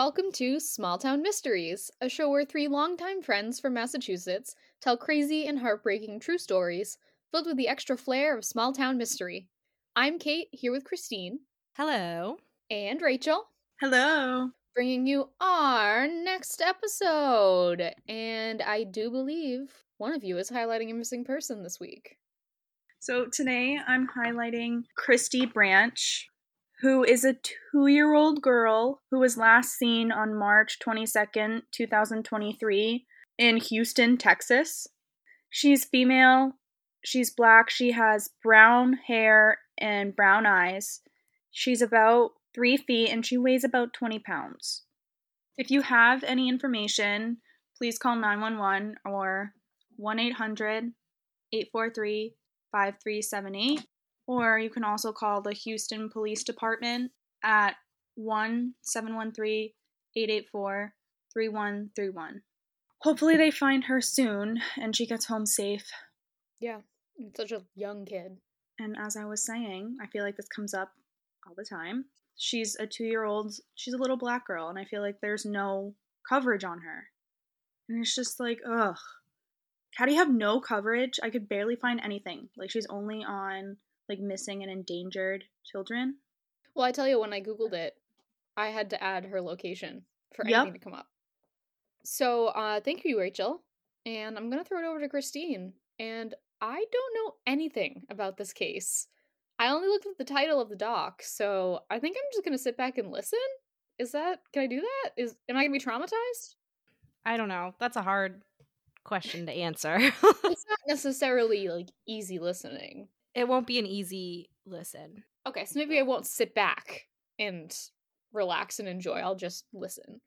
welcome to Small Town Mysteries, a show where three longtime friends from Massachusetts tell crazy and heartbreaking true stories filled with the extra flair of small town mystery. I'm Kate, here with Christine. Hello. And Rachel. Hello. Bringing you our next episode. And I do believe one of you is highlighting a missing person this week. So today I'm highlighting Christy Branch, who is a two year old girl who was last seen on March 22nd, 2023, in Houston, Texas. She's female, she's black, she has brown hair and brown eyes. She's about three feet and she weighs about 20 pounds. If you have any information, please call 911 or 1 800 843 5378 or you can also call the Houston Police Department at 1 713 884 3131. Hopefully, they find her soon and she gets home safe. Yeah, such a young kid. And as I was saying, I feel like this comes up all the time. She's a two year old, she's a little black girl, and I feel like there's no coverage on her. And it's just like, ugh. How do you have no coverage? I could barely find anything. Like, she's only on like missing and endangered children. Well, I tell you, when I Googled it, I had to add her location for anything yep. to come up. So, uh, thank you, Rachel. And I'm going to throw it over to Christine. And I don't know anything about this case. I only looked at the title of the doc, so I think I'm just going to sit back and listen. Is that, can I do that? Is, am I going to be traumatized? I don't know. That's a hard question to answer. it's not necessarily like easy listening it won't be an easy listen. Okay, so maybe I won't sit back and relax and enjoy. I'll just listen.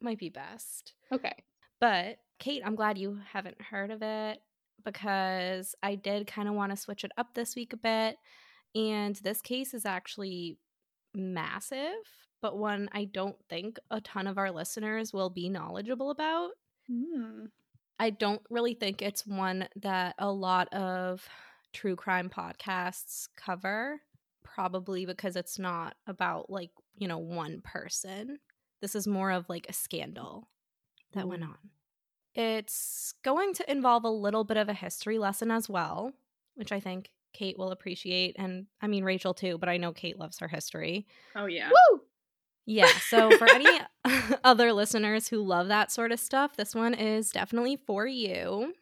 Might be best. Okay. But Kate, I'm glad you haven't heard of it because I did kind of want to switch it up this week a bit. And this case is actually massive, but one I don't think a ton of our listeners will be knowledgeable about. Hmm. I don't really think it's one that a lot of true crime podcasts cover, probably because it's not about like, you know, one person. This is more of like a scandal that went mm. on. It's going to involve a little bit of a history lesson as well, which I think Kate will appreciate. And I mean, Rachel too, but I know Kate loves her history. Oh, yeah. Woo! Yeah. So, for any other listeners who love that sort of stuff, this one is definitely for you.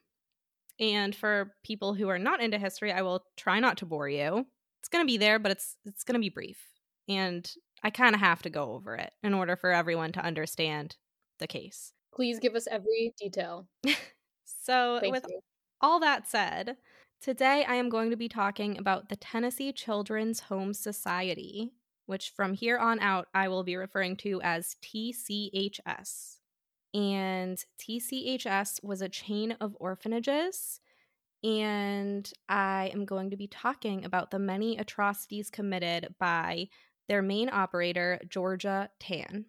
And for people who are not into history, I will try not to bore you. It's going to be there, but it's it's going to be brief. And I kind of have to go over it in order for everyone to understand the case. Please give us every detail. so, Thank with you. all that said, today I am going to be talking about the Tennessee Children's Home Society, which from here on out I will be referring to as TCHS and TCHS was a chain of orphanages. And I am going to be talking about the many atrocities committed by their main operator, Georgia Tann.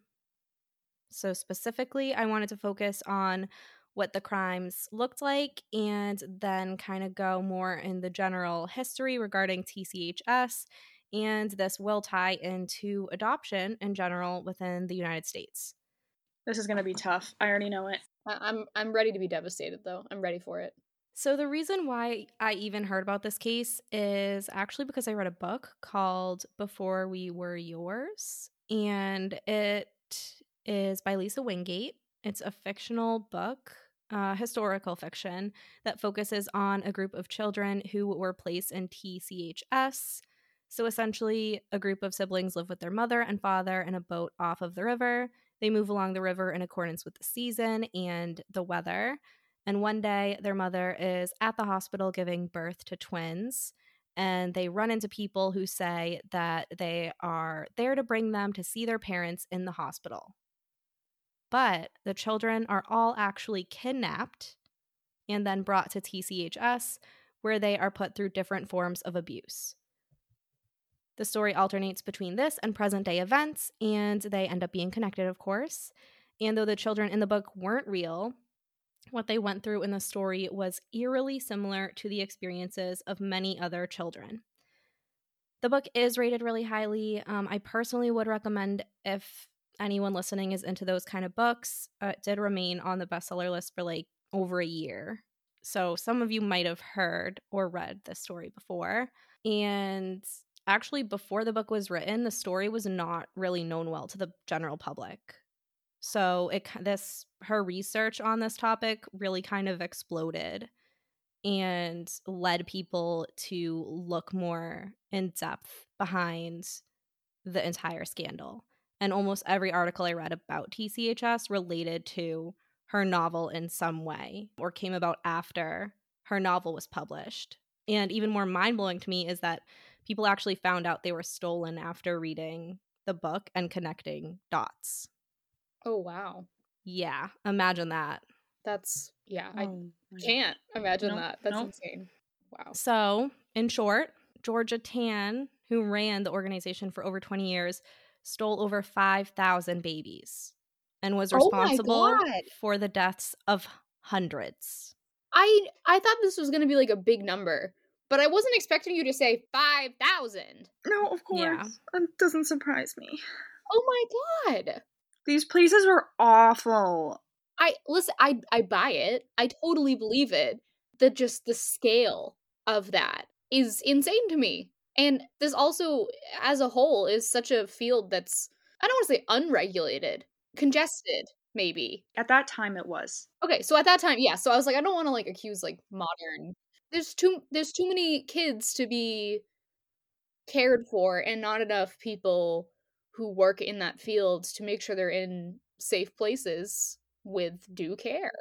So, specifically, I wanted to focus on what the crimes looked like and then kind of go more in the general history regarding TCHS. And this will tie into adoption in general within the United States. This is gonna be tough. I already know it. I'm I'm ready to be devastated though. I'm ready for it. So the reason why I even heard about this case is actually because I read a book called Before We Were Yours and it is by Lisa Wingate. It's a fictional book, uh, historical fiction that focuses on a group of children who were placed in TCHS. So essentially, a group of siblings live with their mother and father in a boat off of the river they move along the river in accordance with the season and the weather. And one day, their mother is at the hospital giving birth to twins. And they run into people who say that they are there to bring them to see their parents in the hospital. But the children are all actually kidnapped and then brought to TCHS, where they are put through different forms of abuse. The story alternates between this and present day events, and they end up being connected, of course. And though the children in the book weren't real, what they went through in the story was eerily similar to the experiences of many other children. The book is rated really highly. Um, I personally would recommend if anyone listening is into those kind of books, uh, it did remain on the bestseller list for like over a year. So some of you might have heard or read this story before. And actually, before the book was written, the story was not really known well to the general public. So it this her research on this topic really kind of exploded and led people to look more in depth behind the entire scandal. And almost every article I read about TCHS related to her novel in some way or came about after her novel was published. And even more mind blowing to me is that people actually found out they were stolen after reading the book and connecting dots. Oh, wow. Yeah, imagine that. That's, yeah, oh, I can't imagine nope, that. That's nope. insane. Wow. So, in short, Georgia Tann, who ran the organization for over 20 years, stole over 5,000 babies and was oh responsible oh for the deaths of hundreds. I I thought this was going to be like a big number, but I wasn't expecting you to say 5,000. No, of course. Yeah. It doesn't surprise me. Oh my god. These places were awful. I listen, I I buy it. I totally believe it. The just the scale of that is insane to me. And this also as a whole is such a field that's I don't want to say unregulated, congested maybe. At that time it was. Okay, so at that time, yeah. So I was like I don't want to like accuse like modern. There's too there's too many kids to be cared for and not enough people who work in that field to make sure they're in safe places with due care.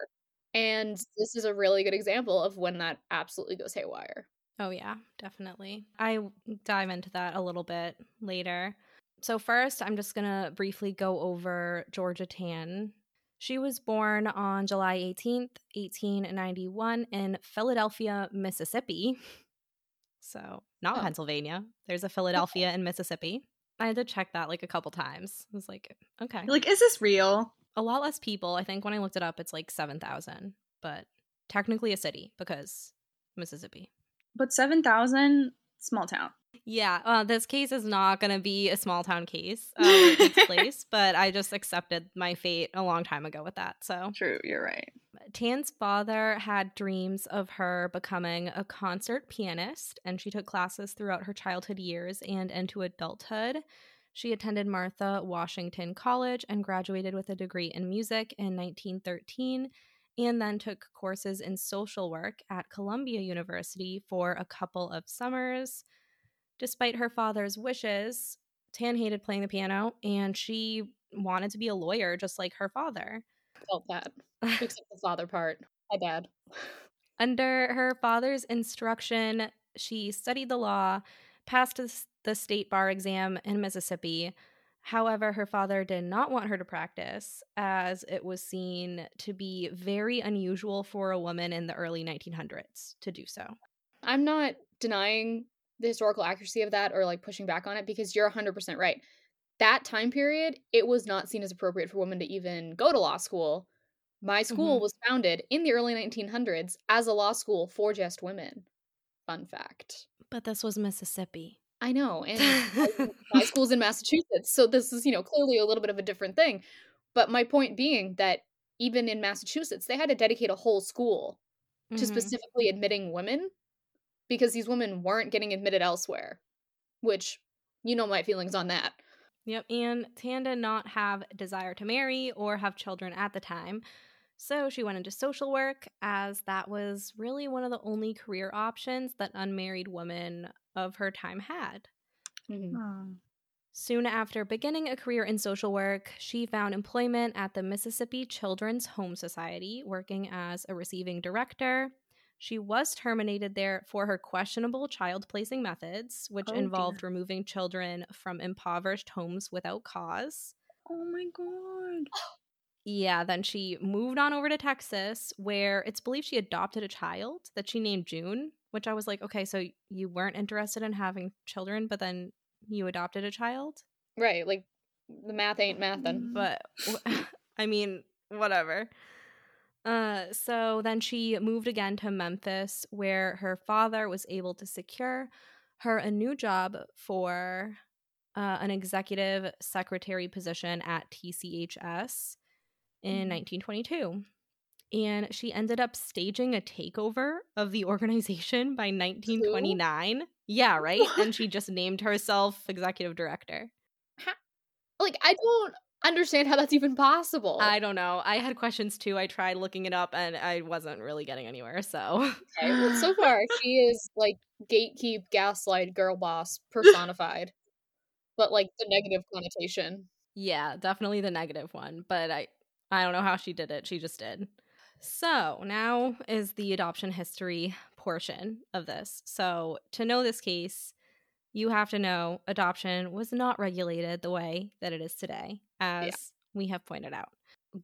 And this is a really good example of when that absolutely goes haywire. Oh, yeah, definitely. I dive into that a little bit later. So, first, I'm just going to briefly go over Georgia Tann. She was born on July 18th, 1891, in Philadelphia, Mississippi. So, not oh. Pennsylvania. There's a Philadelphia in Mississippi. I had to check that like a couple times. I was like, okay. Like, is this real? A lot less people. I think when I looked it up, it's like 7,000, but technically a city because Mississippi. But 7,000, small town. Yeah, uh, this case is not going to be a small town case uh, its place, but I just accepted my fate a long time ago with that. So true, you're right. Tann's father had dreams of her becoming a concert pianist, and she took classes throughout her childhood years and into adulthood. She attended Martha Washington College and graduated with a degree in music in 1913, and then took courses in social work at Columbia University for a couple of summers. Despite her father's wishes, Tann hated playing the piano and she wanted to be a lawyer just like her father. Felt that. Except the father part. My bad. Under her father's instruction, she studied the law, passed the state bar exam in Mississippi. However, her father did not want her to practice, as it was seen to be very unusual for a woman in the early 1900s to do so. I'm not denying the historical accuracy of that or like pushing back on it because you're 100% right. That time period, it was not seen as appropriate for women to even go to law school. My school mm-hmm. was founded in the early 1900s as a law school for just women. Fun fact. But this was Mississippi. I know. And my school's in Massachusetts. So this is, you know, clearly a little bit of a different thing. But my point being that even in Massachusetts, they had to dedicate a whole school mm-hmm. to specifically admitting women because these women weren't getting admitted elsewhere, which you know my feelings on that. Yep, and Tanda not have desire to marry or have children at the time. So she went into social work as that was really one of the only career options that unmarried women of her time had. Mm-hmm. Soon after beginning a career in social work, she found employment at the Mississippi Children's Home Society, working as a receiving director. She was terminated there for her questionable child placing methods, which oh, involved dear. removing children from impoverished homes without cause. Oh my god. Yeah, then she moved on over to Texas, where it's believed she adopted a child that she named June, which I was like, okay, so you weren't interested in having children, but then you adopted a child? Right, like the math ain't mathin'. But I mean, whatever. Uh, so then she moved again to Memphis, where her father was able to secure her a new job for uh, an executive secretary position at TCHS in mm. 1922. And she ended up staging a takeover of the organization by 1929. Who? Yeah, right? And she just named herself executive director. How? Like, I don't understand how that's even possible. I don't know. I had questions too. I tried looking it up and I wasn't really getting anywhere. So, okay, well, so far she is like gatekeep, gaslight, girl boss personified, but like the negative connotation. Yeah, definitely the negative one. But I, I don't know how she did it. She just did. So now is the adoption history portion of this. So to know this case, you have to know adoption was not regulated the way that it is today, as yeah. we have pointed out.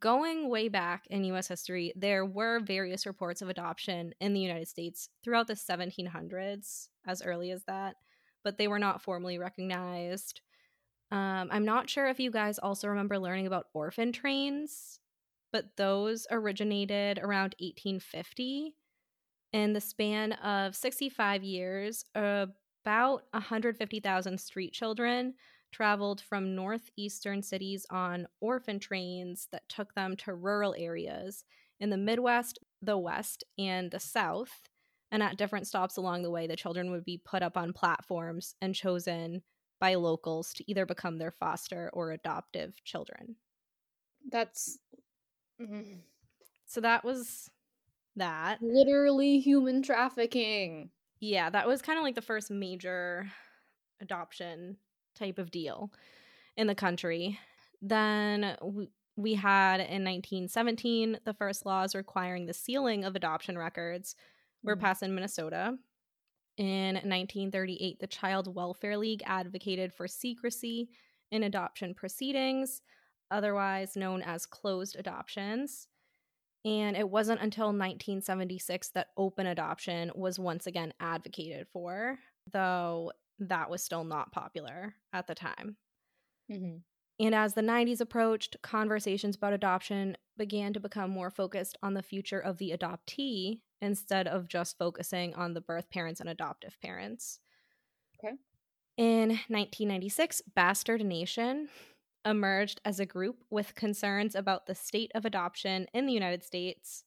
Going way back in US history, there were various reports of adoption in the United States throughout the 1700s, as early as that, but they were not formally recognized. Um, I'm not sure if you guys also remember learning about orphan trains, but those originated around 1850. In the span of 65 years, uh, about 150,000 street children traveled from northeastern cities on orphan trains that took them to rural areas in the Midwest, the West, and the South. And at different stops along the way, the children would be put up on platforms and chosen by locals to either become their foster or adoptive children. That's. Mm. So that was that. Literally human trafficking yeah, that was kind of like the first major adoption type of deal in the country. Then we had in 1917 the first laws requiring the sealing of adoption records were mm. passed in Minnesota. In 1938, the Child Welfare League advocated for secrecy in adoption proceedings, otherwise known as closed adoptions. And it wasn't until 1976 that open adoption was once again advocated for, though that was still not popular at the time. Mm-hmm. And as the 90s approached, conversations about adoption began to become more focused on the future of the adoptee instead of just focusing on the birth parents and adoptive parents. Okay. In 1996, Bastard Nation, emerged as a group with concerns about the state of adoption in the United States.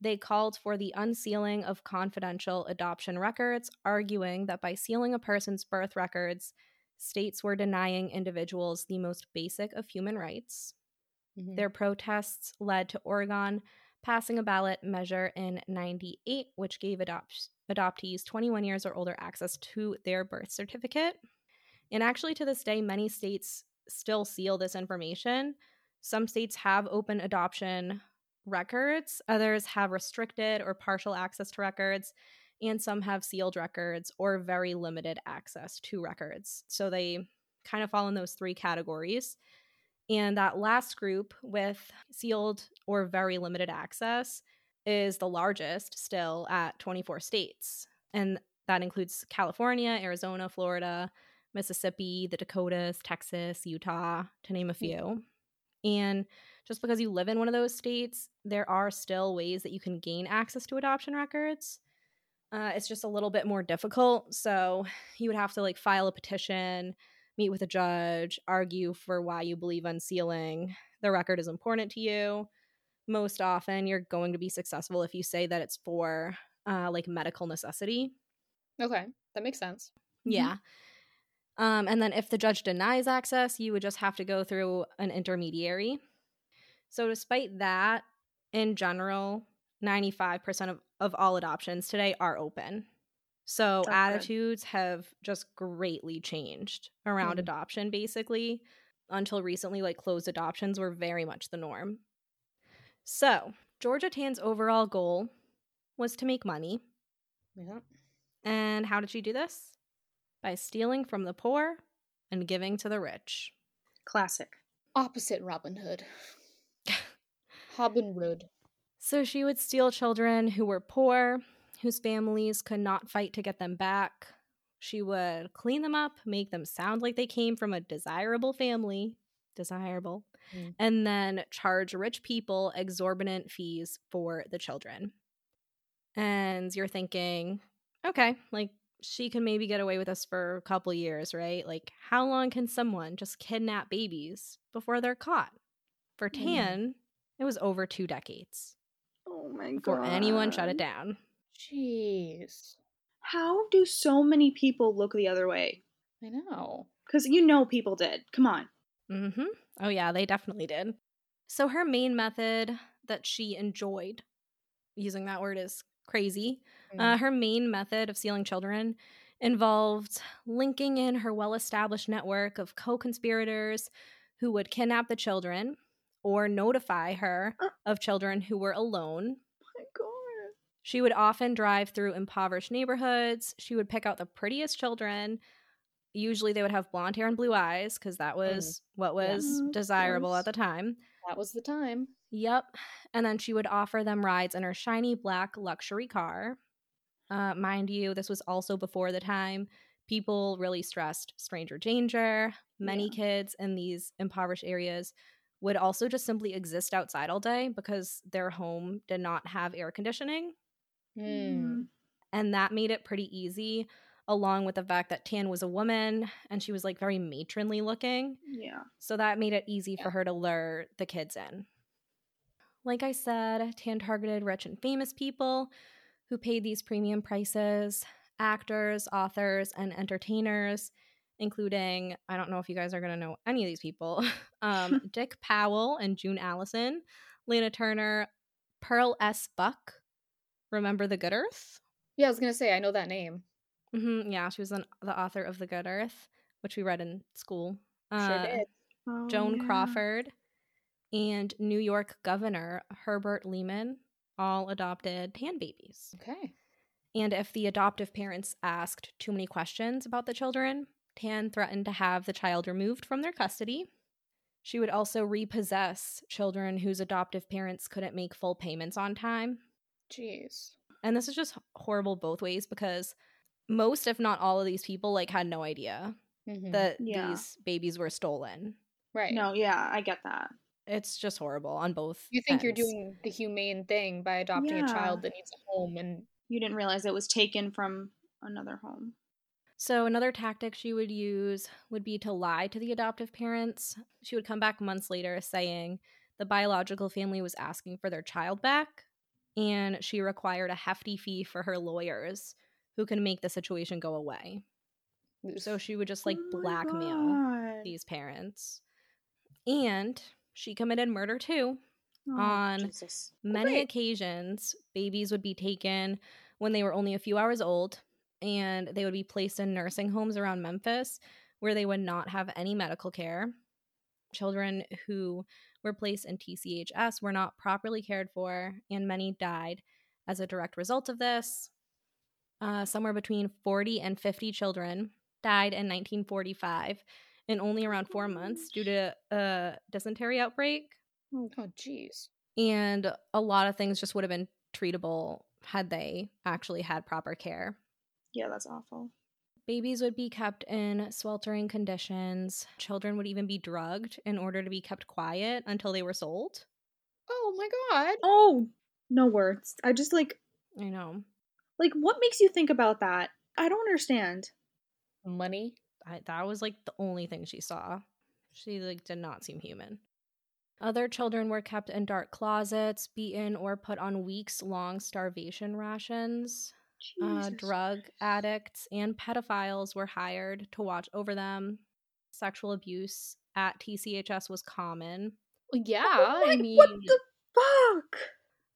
They called for the unsealing of confidential adoption records, arguing that by sealing a person's birth records, states were denying individuals the most basic of human rights. Mm-hmm. Their protests led to Oregon passing a ballot measure in 98, which gave adopt- adoptees 21 years or older access to their birth certificate. And actually, to this day, many states still seal this information. Some states have open adoption records, others have restricted or partial access to records, and some have sealed records or very limited access to records. So they kind of fall in those three categories. And that last group with sealed or very limited access is the largest still at 24 states. And that includes California, Arizona, Florida, Mississippi, the Dakotas, Texas, Utah, to name a few. And just because you live in one of those states, there are still ways that you can gain access to adoption records. Uh, it's just a little bit more difficult. So you would have to like file a petition, meet with a judge, argue for why you believe unsealing the record is important to you. Most often, you're going to be successful if you say that it's for uh, like medical necessity. Okay, that makes sense. Yeah. Mm-hmm. Um, and then if the judge denies access, you would just have to go through an intermediary. So, despite that, in general, 95% of, of all adoptions today are open. So, That's attitudes good. have just greatly changed around mm. adoption, basically. Until recently, like closed adoptions were very much the norm. So, Georgia Tann's overall goal was to make money. Yeah. And how did she do this? By stealing from the poor and giving to the rich. Classic. Opposite Robin Hood. Robin Hood. So she would steal children who were poor, whose families could not fight to get them back. She would clean them up, make them sound like they came from a desirable family, desirable, mm. and then charge rich people exorbitant fees for the children. And you're thinking, okay, like she can maybe get away with this for a couple years, right? Like, how long can someone just kidnap babies before they're caught? For Mm. Tann, it was over two decades Oh my before god. anyone shut it down. Jeez. How do so many people look the other way? I know. Because you know people did. Come on. Mm-hmm. Oh, yeah, they definitely did. So, her main method that she enjoyed, using that word is crazy, Mm. uh, her main method of stealing children involved linking in her well established network of co conspirators who would kidnap the children or notify her of children who were alone. my god. She would often drive through impoverished neighborhoods. She would pick out the prettiest children. Usually they would have blonde hair and blue eyes because that was what was Mm, of desirable course. at the time. that was the time. Yep. And then she would offer them rides in her shiny black luxury car. Uh, mind you, this was also before the time people really stressed stranger danger. Many Yeah. kids in these impoverished areas would also just simply exist outside all day because their home did not have air conditioning. Hmm. And that made it pretty easy, along with the fact that Tann was a woman and she was like very matronly looking. Yeah. So that made it easy Yeah. for her to lure the kids in. Like I said, Tann targeted rich and famous people who paid these premium prices actors, authors, and entertainers, including, I don't know if you guys are going to know any of these people um, Dick Powell and June Allyson, Lana Turner, Pearl S. Buck. Remember The Good Earth? Yeah, I was gonna say I know that name. hmm yeah, she was an, the author of The Good Earth, which we read in school. Sure Uh, did. Oh, Joan yeah. Crawford, and New York Governor Herbert Lehman all adopted Tann babies. Okay. And if the adoptive parents asked too many questions about the children, Tann threatened to have the child removed from their custody. She would also repossess children whose adoptive parents couldn't make full payments on time. Jeez. And this is just horrible both ways because most, if not all of these people, like had no idea Mhm. that Yeah. these babies were stolen. right. No, yeah, I get that. It's just horrible on both. You think you're doing the humane thing by adopting a child that needs a home and You didn't realize it was taken from another home. So, another tactic she would use would be to lie to the adoptive parents. She would come back months later saying the biological family was asking for their child back, and she required a hefty fee for her lawyers who can make the situation go away. So, she would just like Oh blackmail God. these parents. And she committed murder too. Oh, on Jesus. Many great. occasions, babies would be taken when they were only a few hours old, and they would be placed in nursing homes around Memphis where they would not have any medical care. Children who were placed in TCHS were not properly cared for, and many died as a direct result of this. Uh, somewhere between 40 and 50 children died in 1945 in only around four months due to a dysentery outbreak mm, oh jeez. and a lot of things just would have been treatable had they actually had proper care. Yeah, that's awful. Babies would be kept in sweltering conditions. Children would even be drugged in order to be kept quiet until they were sold. Oh my god. Oh, no words. I just like I know. like what makes you think about that? I don't understand. Money. I, that was like the only thing she saw. She like did not seem human. Other children were kept in dark closets, beaten or put on weeks long starvation rations. Uh, drug addicts and pedophiles were hired to watch over them. Sexual abuse at TCHS was common. Yeah, Oh I mean what the fuck?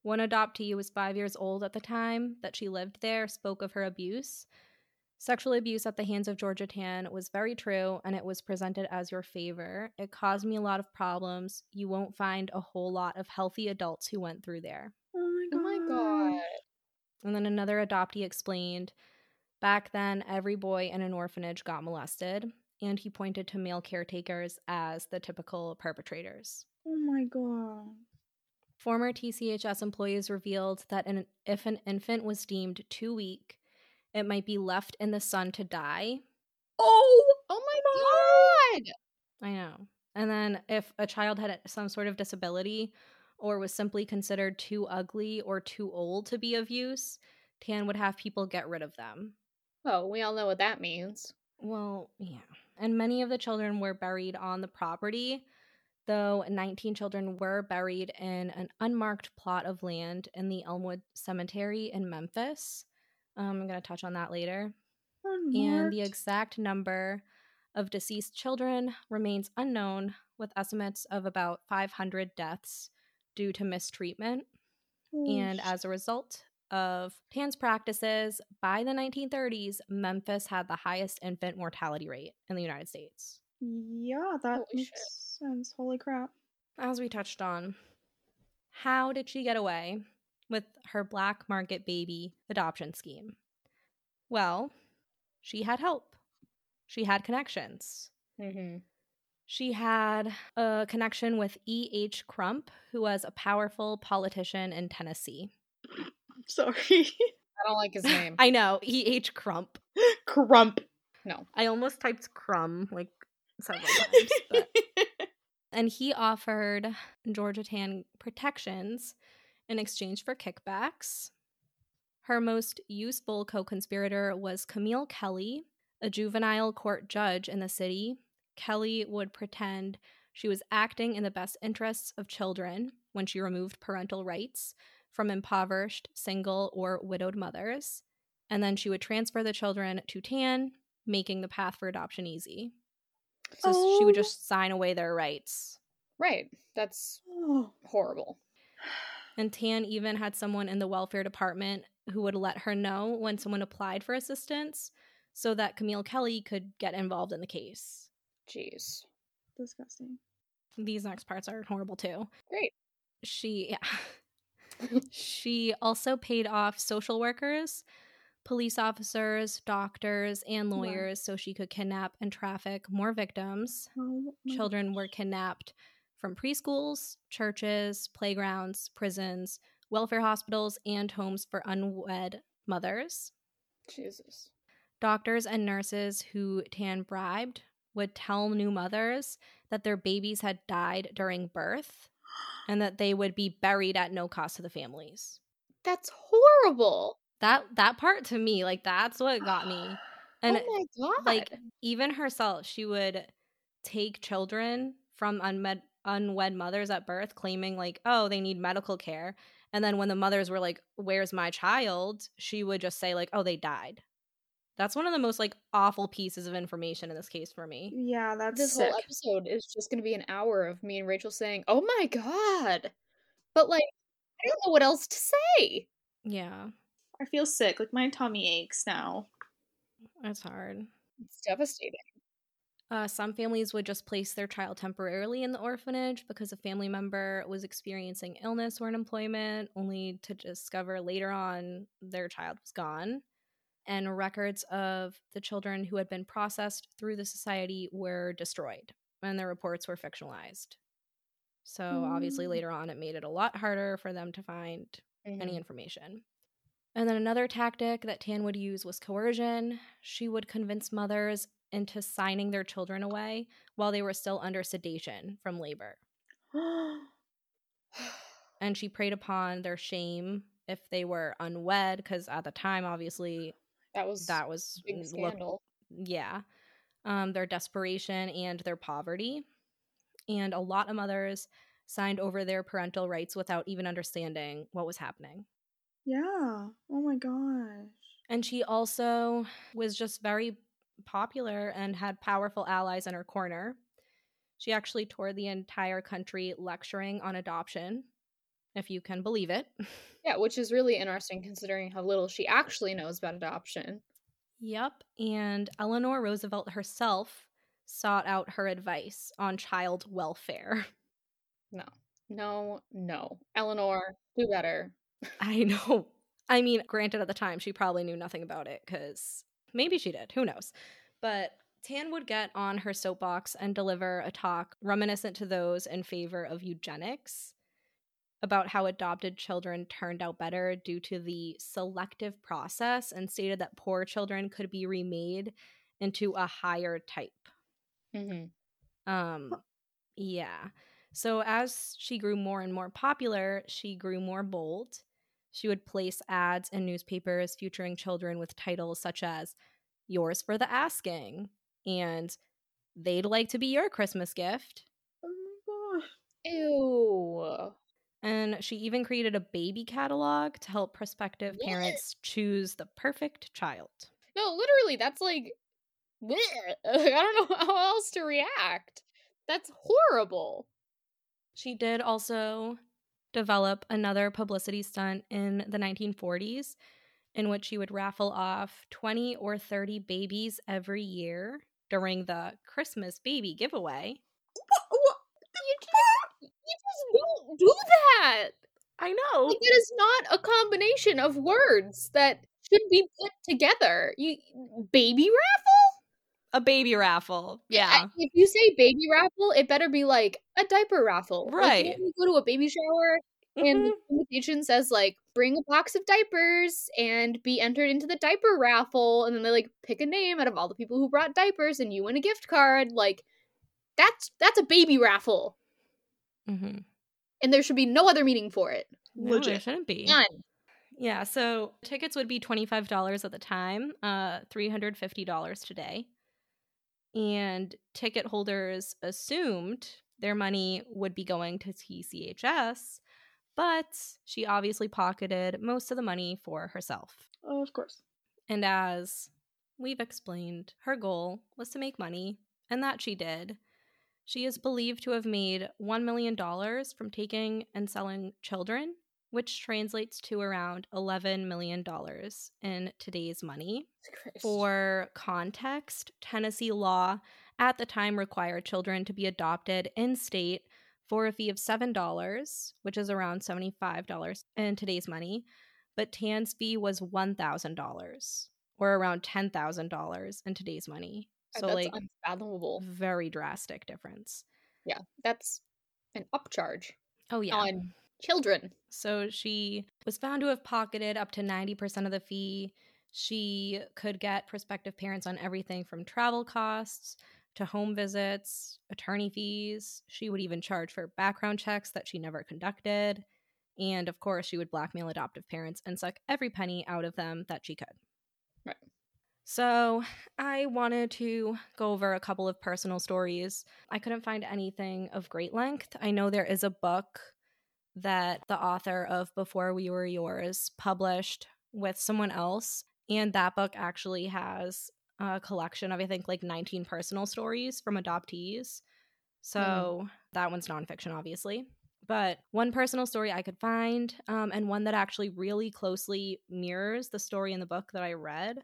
One adoptee who was five years old at the time that she lived there spoke of her abuse. Sexual abuse at the hands of Georgia Tann was very true, and it was presented as your favor. It caused me a lot of problems. You won't find a whole lot of healthy adults who went through there. Oh my Oh god. my god. And then another adoptee explained back then, every boy in an orphanage got molested, and he pointed to male caretakers as the typical perpetrators. Oh my god. Former TCHS employees revealed that an, if an infant was deemed too weak, it might be left in the sun to die. Oh Oh my god. I know. And then if a child had some sort of disability or was simply considered too ugly or too old to be of use, Tann would have people get rid of them. Oh, we all know what that means. Well, yeah. And many of the children were buried on the property, though 19 children were buried in an unmarked plot of land in the Elmwood Cemetery in Memphis. Um, I'm going to touch on that later. And the exact number of deceased children remains unknown, with estimates of about 500 deaths due to mistreatment. And as a result of Tann's practices, by the 1930s, Memphis had the highest infant mortality rate in the United States. yeah, that Holy makes shit. sense. Holy crap. As we touched on, how did she get away with her black market baby adoption scheme? Well, she had help. She had connections. Mm-hmm. She had a connection with E.H. Crump, who was a powerful politician in Tennessee. Sorry. I don't like his name. I know, E.H. Crump. Crump. no. I almost typed crumb like several times. But. And he offered Georgia Tann protections in exchange for kickbacks. Her most useful co conspirator was Camille Kelly, a juvenile court judge in the city. Kelly would pretend she was acting in the best interests of children when she removed parental rights from impoverished, single, or widowed mothers. And then she would transfer the children to Tann, making the path for adoption easy. So she would Oh. just sign away their rights. Right. That's Oh. horrible. And Tann even had someone in the welfare department who would let her know when someone applied for assistance so that Camille Kelly could get involved in the case. Jeez. Disgusting. These next parts are horrible too. Great. She yeah. she also paid off social workers, police officers, doctors, and Wow. lawyers so she could kidnap and traffic more victims. Oh, my Children were kidnapped from preschools, churches, playgrounds, prisons, welfare hospitals, and homes for unwed mothers. Jesus. Doctors and nurses who Tann bribed would tell new mothers that their babies had died during birth and that they would be buried at no cost to the families. That's horrible. That that part to me, like that's what got me. And oh my god. like even herself, she would take children from unmed unwed mothers at birth claiming like, "Oh, they need medical care." And then when the mothers were like, "Where's my child?" she would just say like, "Oh, they died." That's one of the most like awful pieces of information in this case for me. Yeah, that's this sick. whole episode is just going to be an hour of me and Rachel saying, "Oh my god," but like, I don't know what else to say. Yeah, I feel sick. Like my tummy aches now. that's hard. It's devastating. Uh, some families would just place their child temporarily in the orphanage because a family member was experiencing illness or unemployment, only to discover later on their child was gone. And records of the children who had been processed through the society were destroyed, and their reports were fictionalized. So, obviously, Mm. later on, it made it a lot harder for them to find any Mhm. information. And then another tactic that Tann would use was coercion. She would convince mothers into signing their children away while they were still under sedation from labor. And she preyed upon their shame if they were unwed, because at the time, obviously, that was that was big mm, look- scandal. yeah, um, their desperation and their poverty. And a lot of mothers signed over their parental rights without even understanding what was happening. yeah. Oh my gosh. And she also was just very popular and had powerful allies in her corner. She actually toured the entire country lecturing on adoption, if you can believe it. Yeah, which is really interesting considering how little she actually knows about adoption. yep. And Eleanor Roosevelt herself sought out her advice on child welfare. No, no, no. Eleanor, do better. I know. I mean, granted, at the time, she probably knew nothing about it because maybe she did. Who knows? But Tann would get on her soapbox and deliver a talk reminiscent to those in favor of eugenics about how adopted children turned out better due to the selective process and stated that poor children could be remade into a higher type. Mm-hmm. Um, yeah. So as she grew more and more popular, she grew more bold. She would place ads in newspapers featuring children with titles such as yours for the asking. And they'd like to be your Christmas gift. Oh Ew. And she even created a baby catalog to help prospective What? parents choose the perfect child. No, literally, that's like, bleh. I don't know how else to react. That's horrible. She did also develop another publicity stunt in the 1940s in which she would raffle off 20 or 30 babies every year during the Christmas baby giveaway. You just, you just don't do that. I know. Like, it is not a combination of words that should be put together. You baby raffle? A baby raffle. Yeah. If you say baby raffle, it better be like a diaper raffle. Right. when you go to a baby shower and Mhm. the invitation says like bring a box of diapers and be entered into the diaper raffle and then they like pick a name out of all the people who brought diapers and you win a gift card like that's that's a baby raffle Mhm. and there should be no other meaning for it No, there shouldn't be. none Yeah, so tickets would be $25 at the time, uh $350 today. And ticket holders assumed their money would be going to TCHS, but she obviously pocketed most of the money for herself. Oh, of course. And as we've explained, her goal was to make money, and that she did. She is believed to have made $1 million from taking and selling children, which translates to around $11 million in today's money. For context, Tennessee law at the time required children to be adopted in state for a fee of $7, which is around $75 in today's money, but Tann's fee was $1,000 or around $10,000 in today's money. Uh, so, that's like, unfathomable very drastic difference. yeah that's an upcharge Oh, yeah. on children So she was found to have pocketed up to 90% of the fee. She could get prospective parents on everything from travel costs to home visits, attorney fees. She would even charge for background checks that she never conducted. And of course, she would blackmail adoptive parents and suck every penny out of them that she could. Right. So, I wanted to go over a couple of personal stories. I couldn't find anything of great length. I know there is a book that the author of Before We Were Yours published with someone else. And that book actually has a collection of, I think, like 19 personal stories from adoptees. So that one's nonfiction, obviously. But one personal story I could find, um, and one that actually really closely mirrors the story in the book that I read,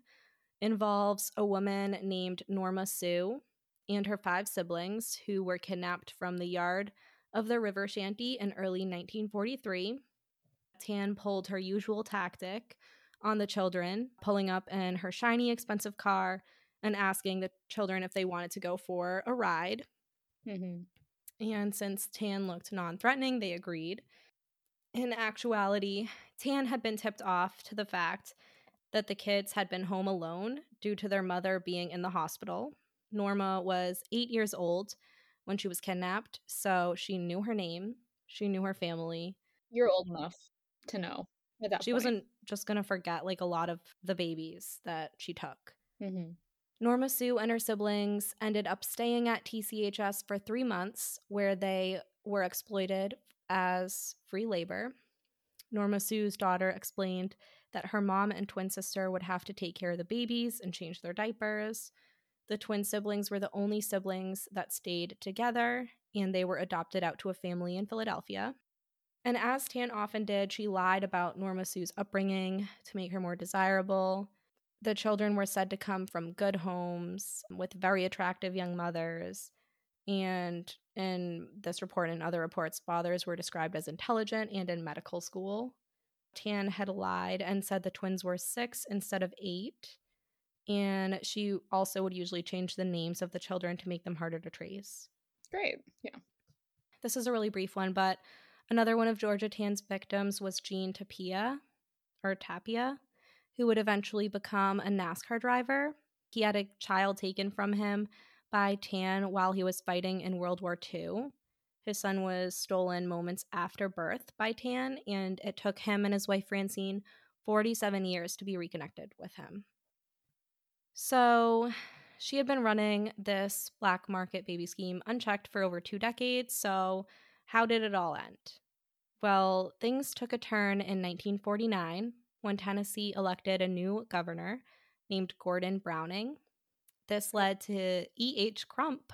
involves a woman named Norma Sue and her five siblings who were kidnapped from the yard of the river shanty in early 1943. Tann pulled her usual tactic on the children, pulling up in her shiny, expensive car and asking the children if they wanted to go for a ride. mm-hmm. And since Tann looked non threatening, they agreed. In actuality, Tann had been tipped off to the fact that the kids had been home alone due to their mother being in the hospital. Norma was eight years old when she was kidnapped, so she knew her name, she knew her family. you're old enough to know She point. wasn't just gonna forget like a lot of the babies that she took. mm-hmm. Norma Sue and her siblings ended up staying at TCHS for three months, where they were exploited as free labor. Norma Sue's daughter explained that her mom and twin sister would have to take care of the babies and change their diapers. The twin siblings were the only siblings that stayed together, and they were adopted out to a family in Philadelphia. And as Tann often did, she lied about Norma Sue's upbringing to make her more desirable. The children were said to come from good homes with very attractive young mothers. And in this report and other reports, fathers were described as intelligent and in medical school. Tann had lied and said the twins were six instead of eight. And she also would usually change the names of the children to make them harder to trace. great yeah This is a really brief one, but another one of Georgia Tann's victims was Gene Tapia, or Tapia, who would eventually become a NASCAR driver. He had a child taken from him by Tann while he was fighting in World War II. His son was stolen moments after birth by Tann, and it took him and his wife Francine 47 years to be reconnected with him. So she had been running this black market baby scheme unchecked for over two decades. So, how did it all end? Well, things took a turn in 1949 when Tennessee elected a new governor named Gordon Browning. This led to E.H. Crump,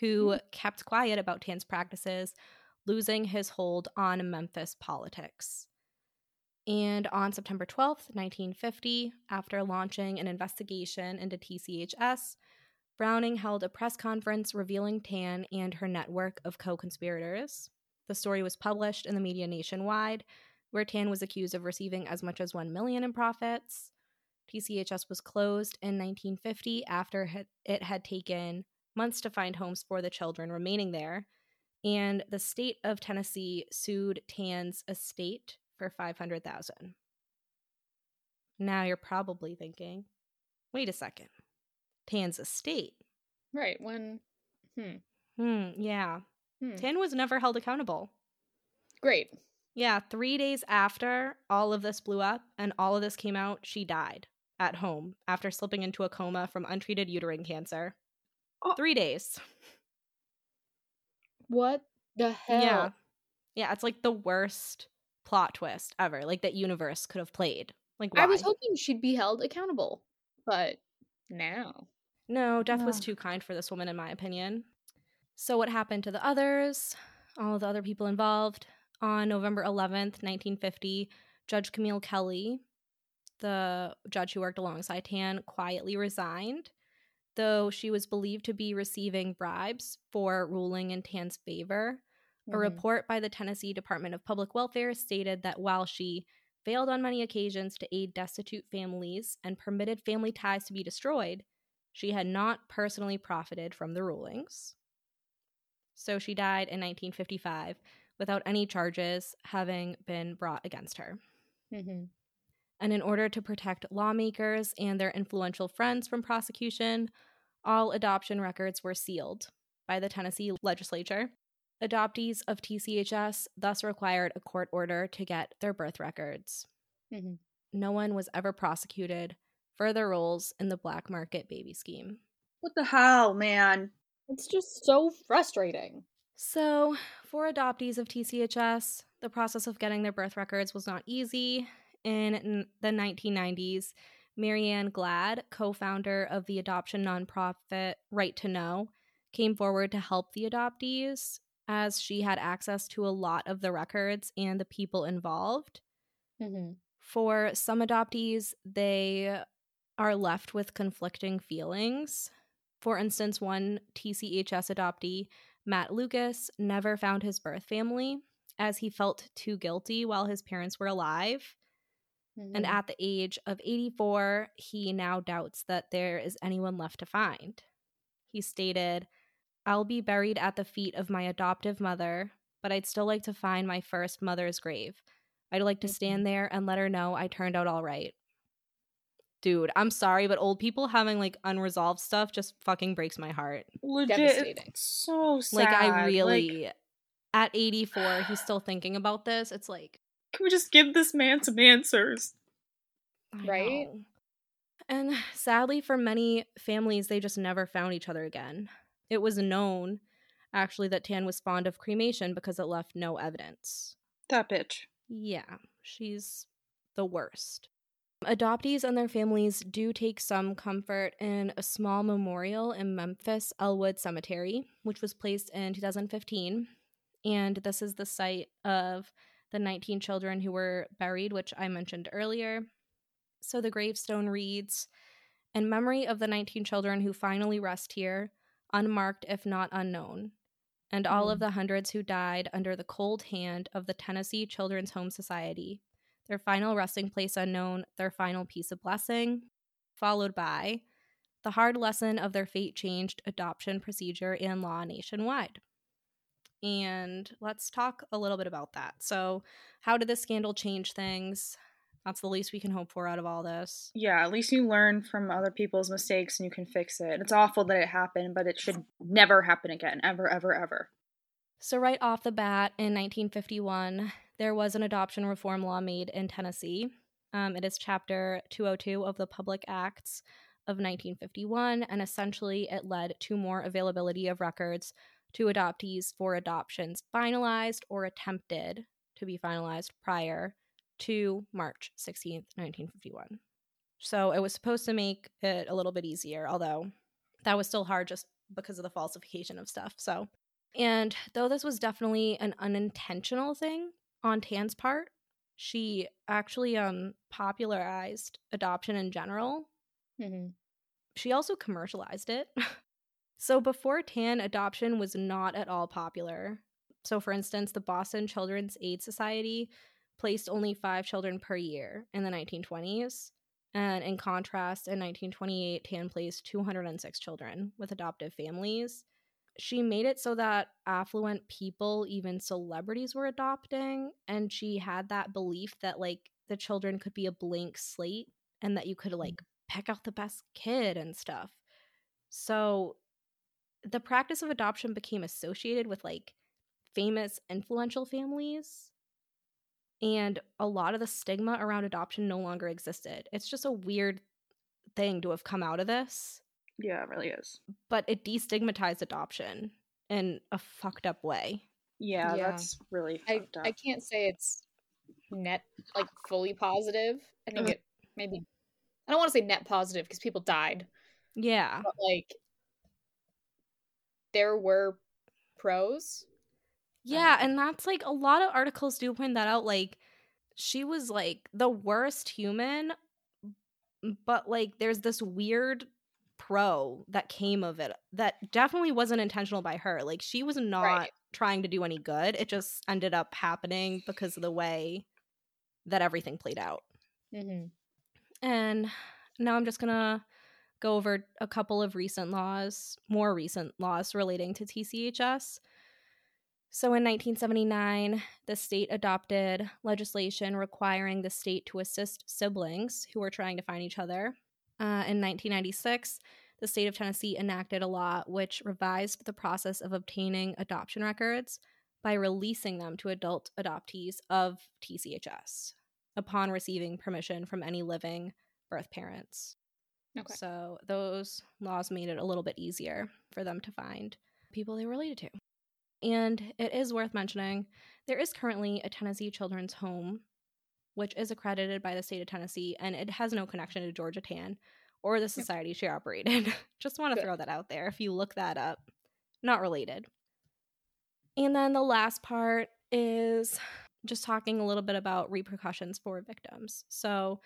who mm. kept quiet about Tann's practices, losing his hold on Memphis politics. And on September 12th, 1950, after launching an investigation into TCHS, Browning held a press conference revealing Tann and her network of co conspirators. The story was published in the media nationwide, where Tann was accused of receiving as much as 1 million in profits. TCHS was closed in 1950 after it had taken months to find homes for the children remaining there, and the state of Tennessee sued Tann's estate for 500,000. Now you're probably thinking, wait a second. Tann's state. Right, when hmm. Hmm, yeah. Hmm. Tann was never held accountable. Great. Yeah, 3 days after all of this blew up and all of this came out, she died at home after slipping into a coma from untreated uterine cancer. Oh. 3 days. What the hell? Yeah. Yeah, it's like the worst plot twist ever, like that universe could have played. Like why? I was hoping she'd be held accountable, but now. No, death no. was too kind for this woman, in my opinion. So, what happened to the others? All the other people involved. On November 11th, 1950, Judge Camille Kelley, the judge who worked alongside Tann, quietly resigned, though she was believed to be receiving bribes for ruling in Tann's favor. Mm-hmm. A report by the Tennessee Department of Public Welfare stated that while she failed on many occasions to aid destitute families and permitted family ties to be destroyed, she had not personally profited from the rulings. So she died in 1955 without any charges having been brought against her. Mm-hmm. And in order to protect lawmakers and their influential friends from prosecution, all adoption records were sealed by the Tennessee legislature Adoptees of TCHS thus required a court order to get their birth records. Mm-hmm. No one was ever prosecuted for their roles in the black market baby scheme. What the hell, man? It's just so frustrating. So, for adoptees of TCHS, the process of getting their birth records was not easy. In the 1990s, Marianne Glad, co founder of the adoption nonprofit Right to Know, came forward to help the adoptees as she had access to a lot of the records and the people involved. Mm-hmm. For some adoptees, they are left with conflicting feelings. For instance, one TCHS adoptee, Matt Lucas, never found his birth family as he felt too guilty while his parents were alive. Mm-hmm. And at the age of 84, he now doubts that there is anyone left to find. He stated, I'll be buried at the feet of my adoptive mother, but I'd still like to find my first mother's grave. I'd like to stand mm-hmm. there and let her know I turned out all right. Dude, I'm sorry, but old people having like unresolved stuff just fucking breaks my heart. Legit. So sad. Like, I really, like, at 84, he's still thinking about this. It's like, can we just give this man some answers? right? And sadly, for many families, they just never found each other again. It was known, actually, that Tann was fond of cremation because it left no evidence. That bitch. Yeah, she's the worst. Adoptees and their families do take some comfort in a small memorial in Memphis Elmwood Cemetery, which was placed in 2015. And this is the site of the 19 children who were buried, which I mentioned earlier. So the gravestone reads In memory of the 19 children who finally rest here, unmarked if not unknown, and all mm. of the hundreds who died under the cold hand of the Tennessee Children's Home Society, their final resting place unknown, their final peace of blessing, followed by the hard lesson of their fate changed adoption procedure and law nationwide. And let's talk a little bit about that. So, how did this scandal change things? That's the least we can hope for out of all this. Yeah, at least you learn from other people's mistakes and you can fix it. It's awful that it happened, but it should never happen again. Ever, ever, ever. So, right off the bat in 1951, there was an adoption reform law made in Tennessee. Um, it is Chapter 202 of the Public Acts of 1951, and essentially it led to more availability of records to adoptees for adoptions finalized or attempted to be finalized prior to March 16th, 1951. So it was supposed to make it a little bit easier, although that was still hard just because of the falsification of stuff. So, and though this was definitely an unintentional thing on Tann's part, she actually um popularized adoption in general. Mm-hmm. She also commercialized it. so before Tann, adoption was not at all popular. So, for instance, the Boston Children's Aid Society placed only five children per year in the 1920s. And in contrast, in 1928, Tann placed 206 children with adoptive families. She made it so that affluent people, even celebrities, were adopting. And she had that belief that, like, the children could be a blank slate and that you could, mm. like, pick out the best kid and stuff. So the practice of adoption became associated with, like, famous, influential families and a lot of the stigma around adoption no longer existed. It's just a weird thing to have come out of this. Yeah, it really is. But it destigmatized adoption in a fucked up way. Yeah, yeah. that's really I, I can't say it's net like fully positive. I think mm-hmm. it maybe I don't want to say net positive because people died. Yeah. But like there were pros yeah, and that's like a lot of articles do point that out. Like, she was like the worst human, but like there's this weird pro that came of it that definitely wasn't intentional by her. Like, she was not right. trying to do any good. It just ended up happening because of the way that everything played out. Mm-hmm. And now I'm just gonna go over a couple of recent laws, more recent laws relating to TCHS. So in 1979, the state adopted legislation requiring the state to assist siblings who were trying to find each other. Uh, in 1996, the state of Tennessee enacted a law which revised the process of obtaining adoption records by releasing them to adult adoptees of TCHS upon receiving permission from any living birth parents. Okay. So those laws made it a little bit easier for them to find people they were related to. And it is worth mentioning there is currently a Tennessee Children's Home, which is accredited by the state of Tennessee, and it has no connection to Georgia Tann or the society yep. she operated. Just want to throw that out there if you look that up. Not related. And then the last part is just talking a little bit about repercussions for victims. So,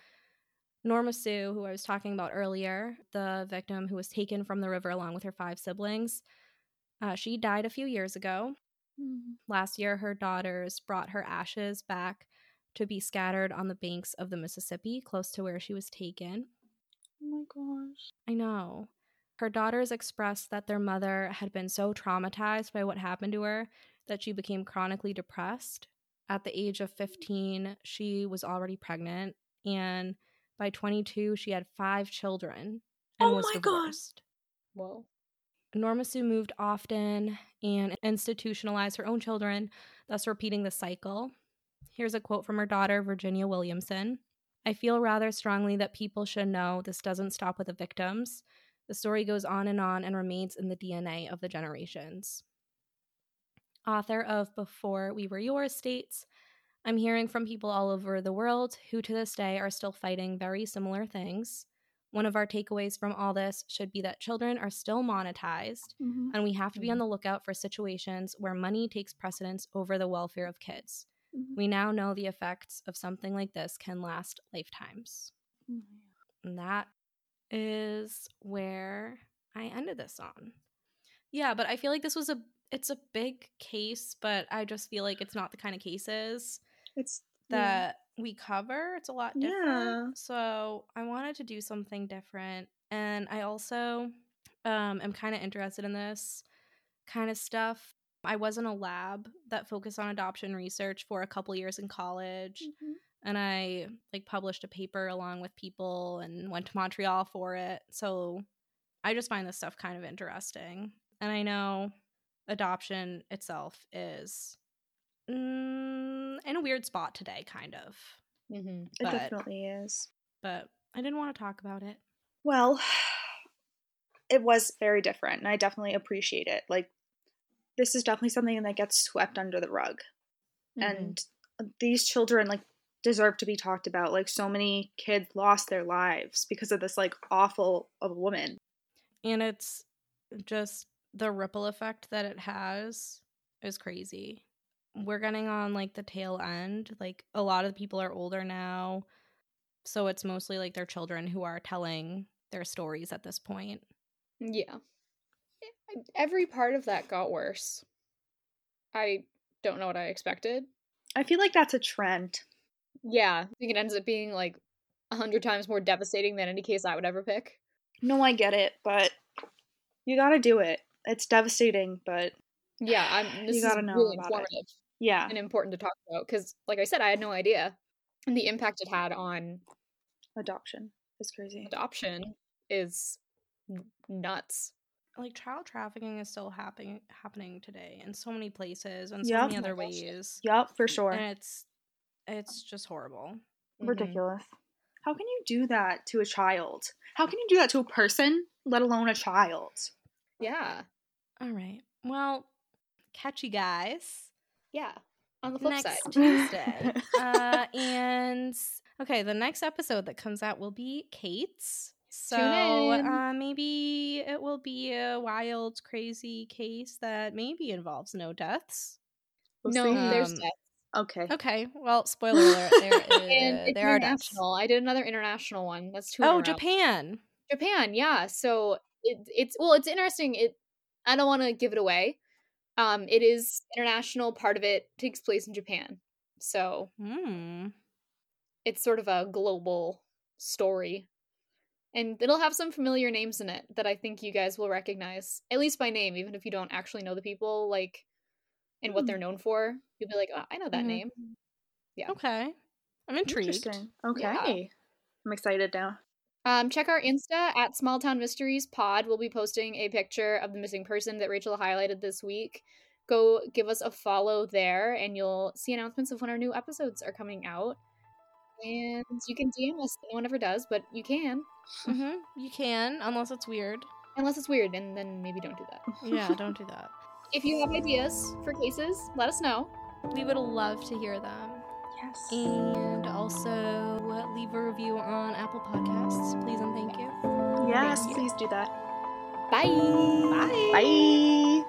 Norma Sue, who I was talking about earlier, the victim who was taken from the river along with her five siblings, uh, she died a few years ago. Mm-hmm. Last year, her daughters brought her ashes back to be scattered on the banks of the Mississippi, close to where she was taken. Oh my gosh. I know. Her daughters expressed that their mother had been so traumatized by what happened to her that she became chronically depressed. At the age of 15, she was already pregnant, and by 22, she had five children and oh was divorced. God. Whoa. Norma Sue moved often and institutionalized her own children, thus repeating the cycle. Here's a quote from her daughter, Virginia Williamson. I feel rather strongly that people should know this doesn't stop with the victims. The story goes on and on and remains in the DNA of the generations. Author of Before We Were Yours states I'm hearing from people all over the world who to this day are still fighting very similar things. One of our takeaways from all this should be that children are still monetized, mm-hmm. and we have to be on mm-hmm. the lookout for situations where money takes precedence over the welfare of kids. Mm-hmm. We now know the effects of something like this can last lifetimes. Mm-hmm. And that is where I ended this on. Yeah, but I feel like this was a it's a big case, but I just feel like it's not the kind of cases it's that we cover. It's a lot different. Yeah. So I wanted to do something different. And I also um, am kind of interested in this kind of stuff. I was in a lab that focused on adoption research for a couple years in college. Mm-hmm. And I like published a paper along with people and went to Montreal for it. So I just find this stuff kind of interesting. And I know adoption itself is mm, in a weird spot today, kind of. Mm-hmm. But, it definitely is. But I didn't want to talk about it. Well, it was very different, and I definitely appreciate it. Like, this is definitely something that gets swept under the rug. Mm-hmm. And these children, like, deserve to be talked about. Like, so many kids lost their lives because of this, like, awful of a woman. And it's just the ripple effect that it has is crazy. We're getting on, like, the tail end. Like, a lot of people are older now. So it's mostly like their children who are telling their stories at this point. Yeah. Every part of that got worse. I don't know what I expected. I feel like that's a trend. Yeah, I think it ends up being like a hundred times more devastating than any case I would ever pick. No, I get it, but you gotta do it. It's devastating, but yeah, I'm. This you gotta know really informative. It. Yeah, and important to talk about because, like I said, I had no idea, and the impact it had on adoption is crazy. Adoption is nuts. Like child trafficking is still happening happening today in so many places and so yep. many other ways. Yep, for sure. And it's it's just horrible. Mm-hmm. Ridiculous. Mm-hmm. How can you do that to a child? How can you do that to a person, let alone a child? Yeah. All right. Well, catch you guys. Yeah. On the flip next side. Tuesday. uh, and okay, the next episode that comes out will be Kate's. So uh, maybe it will be a wild, crazy case that maybe involves no deaths. We'll no, see. there's um, deaths. Okay. Okay. Well, spoiler alert. There, is, there are deaths. I did another international one. That's two. Oh, Japan. Japan. Yeah. So it, it's well, it's interesting. It. I don't want to give it away. Um, it is international. Part of it takes place in Japan. So mm. it's sort of a global story and it'll have some familiar names in it that I think you guys will recognize, at least by name, even if you don't actually know the people, like, and what they're hmm. known for. You'll be like, oh, I know that mm-hmm. name. Yeah. Okay. I'm intrigued. Okay. Yeah. I'm excited now. Um, check our Insta at Small Town Mysteries Pod. We'll be posting a picture of the missing person that Rachel highlighted this week. Go give us a follow there, and you'll see announcements of when our new episodes are coming out. And you can DM us. No one ever does, but you can. Mm-hmm. You can, unless it's weird. Unless it's weird, and then maybe don't do that. yeah, don't do that. If you have ideas for cases, let us know. We would love to hear them. Yes. And also leave a review on Apple Podcasts, please and thank you. Yes, thank you. please do that. Bye. Bye. Bye.